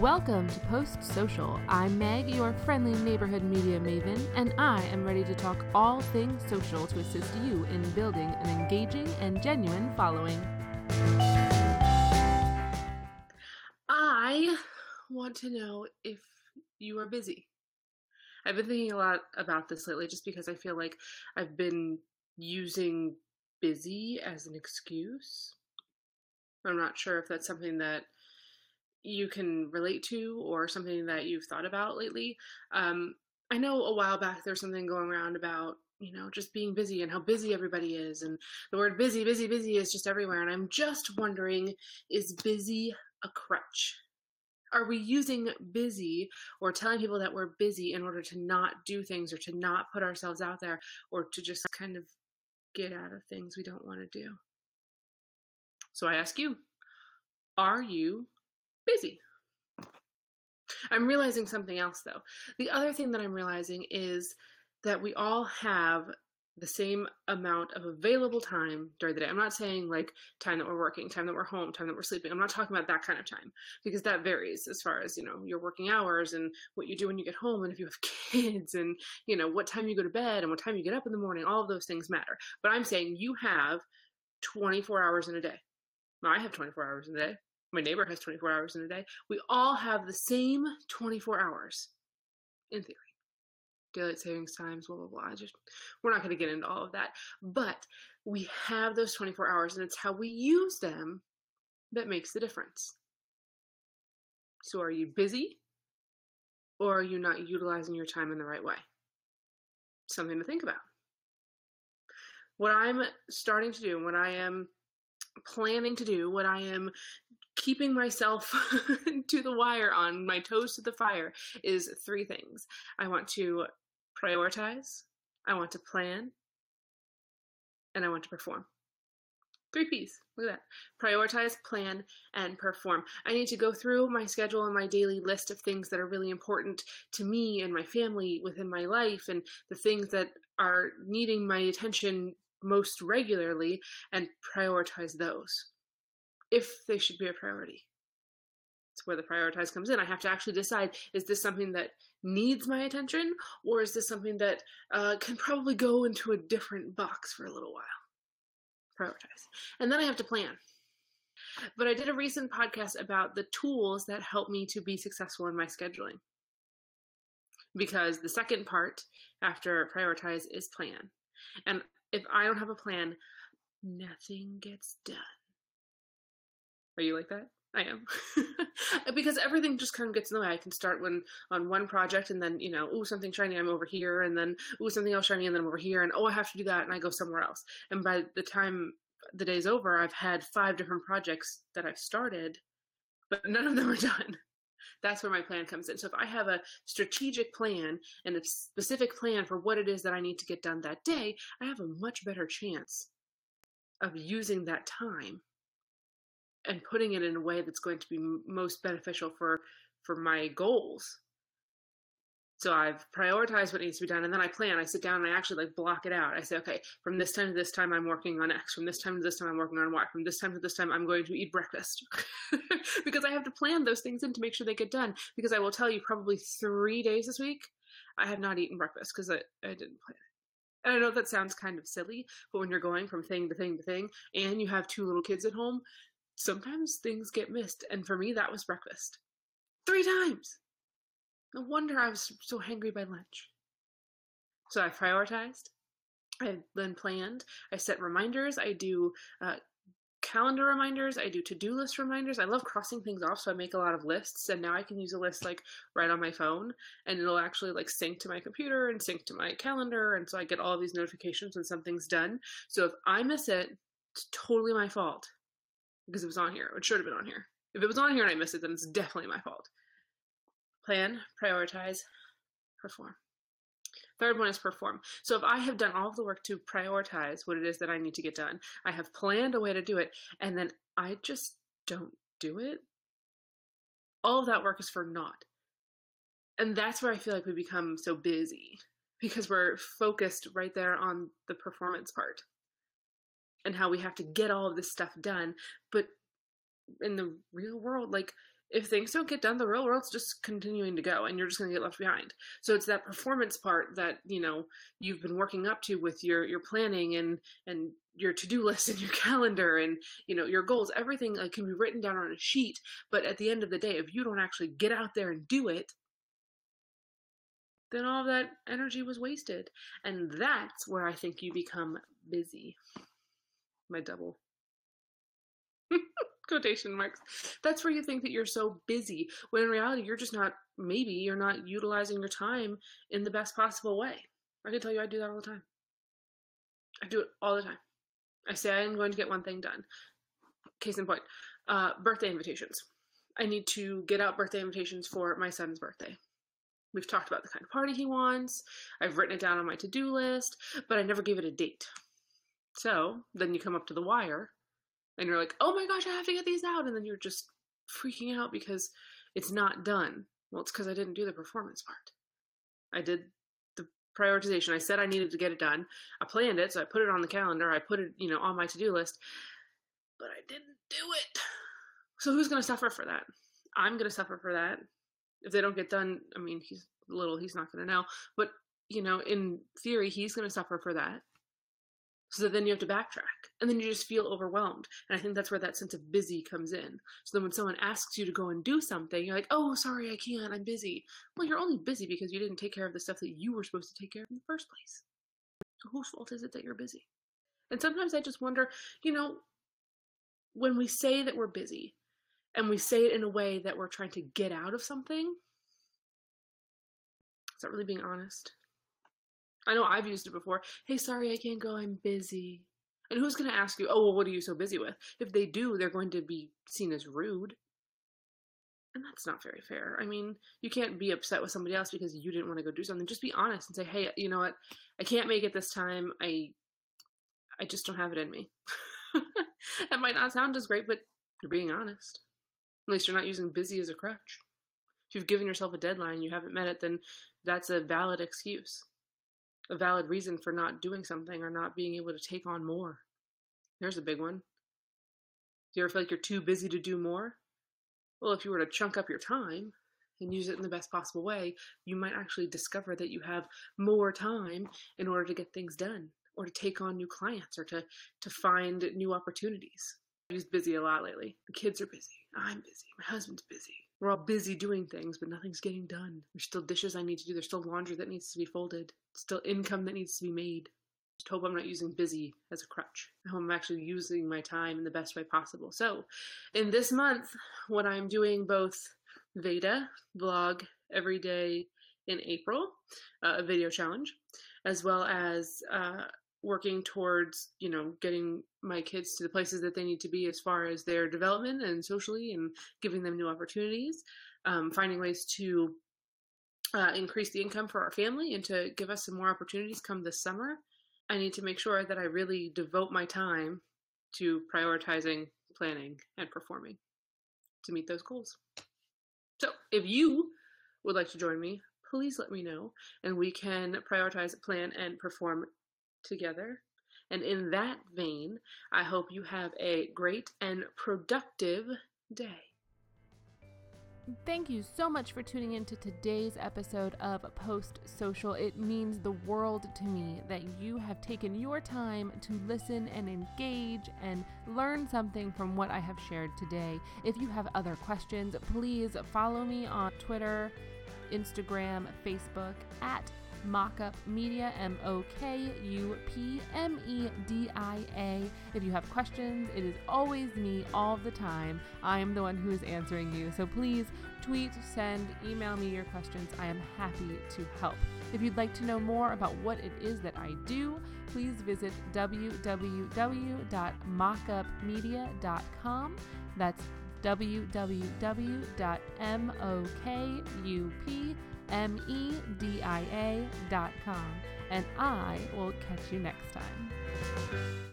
Welcome to Post Social. I'm Meg, your friendly neighborhood media maven, and I am ready to talk all things social to assist you in building an engaging and genuine following. I want to know if you are busy. I've been thinking a lot about this lately just because I feel like I've been using busy as an excuse. I'm not sure if that's something that you can relate to or something that you've thought about lately. Um, I know a while back there's something going around about you know just being busy and how busy everybody is and the word busy busy busy is just everywhere and i'm just wondering is busy a crutch are we using busy or telling people that we're busy in order to not do things or to not put ourselves out there or to just kind of get out of things we don't want to do so i ask you are you busy. I'm realizing something else though. The other thing that I'm realizing is that we all have the same amount of available time during the day. I'm not saying like time that we're working, time that we're home, time that we're sleeping. I'm not talking about that kind of time because that varies as far as, you know, your working hours and what you do when you get home and if you have kids and, you know, what time you go to bed and what time you get up in the morning. All of those things matter. But I'm saying you have 24 hours in a day. Now, I have 24 hours in a day my neighbor has 24 hours in a day. We all have the same 24 hours, in theory. Daylight savings times, blah, blah, blah. I just, we're not going to get into all of that. But we have those 24 hours, and it's how we use them that makes the difference. So, are you busy? Or are you not utilizing your time in the right way? Something to think about. What I'm starting to do, what I am planning to do, what I am keeping myself to the wire on my toes to the fire is three things. I want to prioritize, I want to plan, and I want to perform. Three P's. Look at that. Prioritize, plan, and perform. I need to go through my schedule and my daily list of things that are really important to me and my family within my life and the things that are needing my attention most regularly and prioritize those if they should be a priority. It's where the prioritize comes in. I have to actually decide is this something that needs my attention or is this something that uh, can probably go into a different box for a little while? Prioritize. And then I have to plan. But I did a recent podcast about the tools that help me to be successful in my scheduling. Because the second part after prioritize is plan. And if I don't have a plan, nothing gets done. Are you like that? I am. because everything just kind of gets in the way. I can start when on one project and then, you know, oh, something shiny, I'm over here, and then, oh, something else shiny, and then I'm over here, and oh, I have to do that, and I go somewhere else. And by the time the day's over, I've had five different projects that I've started, but none of them are done. That's where my plan comes in. So if I have a strategic plan and a specific plan for what it is that I need to get done that day, I have a much better chance of using that time and putting it in a way that's going to be most beneficial for for my goals. So i've prioritized what needs to be done and then i plan. I sit down and i actually like block it out. I say okay from this time to this time i'm working on x. From this time to this time i'm working on y. From this time to this time i'm going to eat breakfast. Because i have to plan those things in to make sure they get done. Because i will tell you probably three days this week i have not eaten breakfast because I, I didn't plan it. And I know that sounds kind of silly, but when you're going from thing to thing to thing and you have two little kids at home, sometimes things get missed. And for me, that was breakfast. Three times. No wonder I was so hungry by lunch. So I prioritized. I then planned. I set reminders. I do uh, calendar reminders. I do to do list reminders. I love crossing things off, so I make a lot of lists. And now I can use a list like right on my phone, and it'll actually like sync to my computer and sync to my calendar. And so I get all these notifications when something's done. So if I miss it, it's totally my fault because it was on here. It should have been on here. If it was on here and I missed it, then it's definitely my fault. Plan, prioritize, perform. Third one is perform. So if I have done all of the work to prioritize what it is that I need to get done, I have planned a way to do it, and then I just don't do it, all of that work is for naught. And that's where I feel like we become so busy because we're focused right there on the performance part and how we have to get all of this stuff done. But in the real world, like if things don't get done, the real world's just continuing to go and you're just going to get left behind. So it's that performance part that, you know, you've been working up to with your your planning and and your to-do list and your calendar and, you know, your goals. Everything like, can be written down on a sheet, but at the end of the day, if you don't actually get out there and do it, then all that energy was wasted. And that's where I think you become busy. My double quotation marks. That's where you think that you're so busy, when in reality, you're just not, maybe you're not utilizing your time in the best possible way. I can tell you I do that all the time. I do it all the time. I say I'm going to get one thing done. Case in point, uh, birthday invitations. I need to get out birthday invitations for my son's birthday. We've talked about the kind of party he wants. I've written it down on my to do list, but I never gave it a date. So then you come up to the wire and you're like, oh my gosh, I have to get these out. And then you're just freaking out because it's not done. Well, it's because I didn't do the performance part. I did the prioritization. I said I needed to get it done. I planned it, so I put it on the calendar. I put it, you know, on my to do list, but I didn't do it. So who's going to suffer for that? I'm going to suffer for that. If they don't get done, I mean, he's little, he's not going to know. But, you know, in theory, he's going to suffer for that. So then you have to backtrack. And then you just feel overwhelmed. And I think that's where that sense of busy comes in. So then when someone asks you to go and do something, you're like, oh, sorry, I can't, I'm busy. Well, you're only busy because you didn't take care of the stuff that you were supposed to take care of in the first place. Whose fault is it that you're busy? And sometimes I just wonder, you know, when we say that we're busy and we say it in a way that we're trying to get out of something, is that really being honest? I know I've used it before. Hey, sorry, I can't go. I'm busy. And who's going to ask you, oh, well, what are you so busy with? If they do, they're going to be seen as rude. And that's not very fair. I mean, you can't be upset with somebody else because you didn't want to go do something. Just be honest and say, hey, you know what? I can't make it this time. I I just don't have it in me. that might not sound as great, but you're being honest. At least you're not using busy as a crutch. If you've given yourself a deadline, and you haven't met it, then that's a valid excuse a valid reason for not doing something or not being able to take on more. There's a big one. Do you ever feel like you're too busy to do more? Well, if you were to chunk up your time and use it in the best possible way, you might actually discover that you have more time in order to get things done or to take on new clients or to, to find new opportunities. I've used busy a lot lately. The kids are busy. I'm busy. My husband's busy. We're all busy doing things, but nothing's getting done. There's still dishes I need to do. There's still laundry that needs to be folded. Still income that needs to be made. Just hope I'm not using busy as a crutch. I hope I'm actually using my time in the best way possible. So, in this month, what I'm doing both Veda vlog every day in April, uh, a video challenge, as well as uh, working towards you know getting my kids to the places that they need to be as far as their development and socially and giving them new opportunities um, finding ways to uh, increase the income for our family and to give us some more opportunities come this summer. I need to make sure that i really devote my time to prioritizing planning and performing to meet those goals. So if you would like to join me please let me know and we can prioritize plan and perform together. And in that vein, I hope you have a great and productive day. Thank you so much for tuning in to today's episode of Post Social. It means the world to me that you have taken your time to listen and engage and learn something from what I have shared today. If you have other questions, please follow me on Twitter, Instagram, Facebook at Mokup Media, M O K U P M E D I A. If you have questions, it is always me all the time. I am the one who is answering you. So please tweet, send, email me your questions. I am happy to help. If you'd like to know more about what it is that I do, please visit www.mokupmedia.com. That's www.mokup M-E-D-I-A dot com. And I will catch you next time.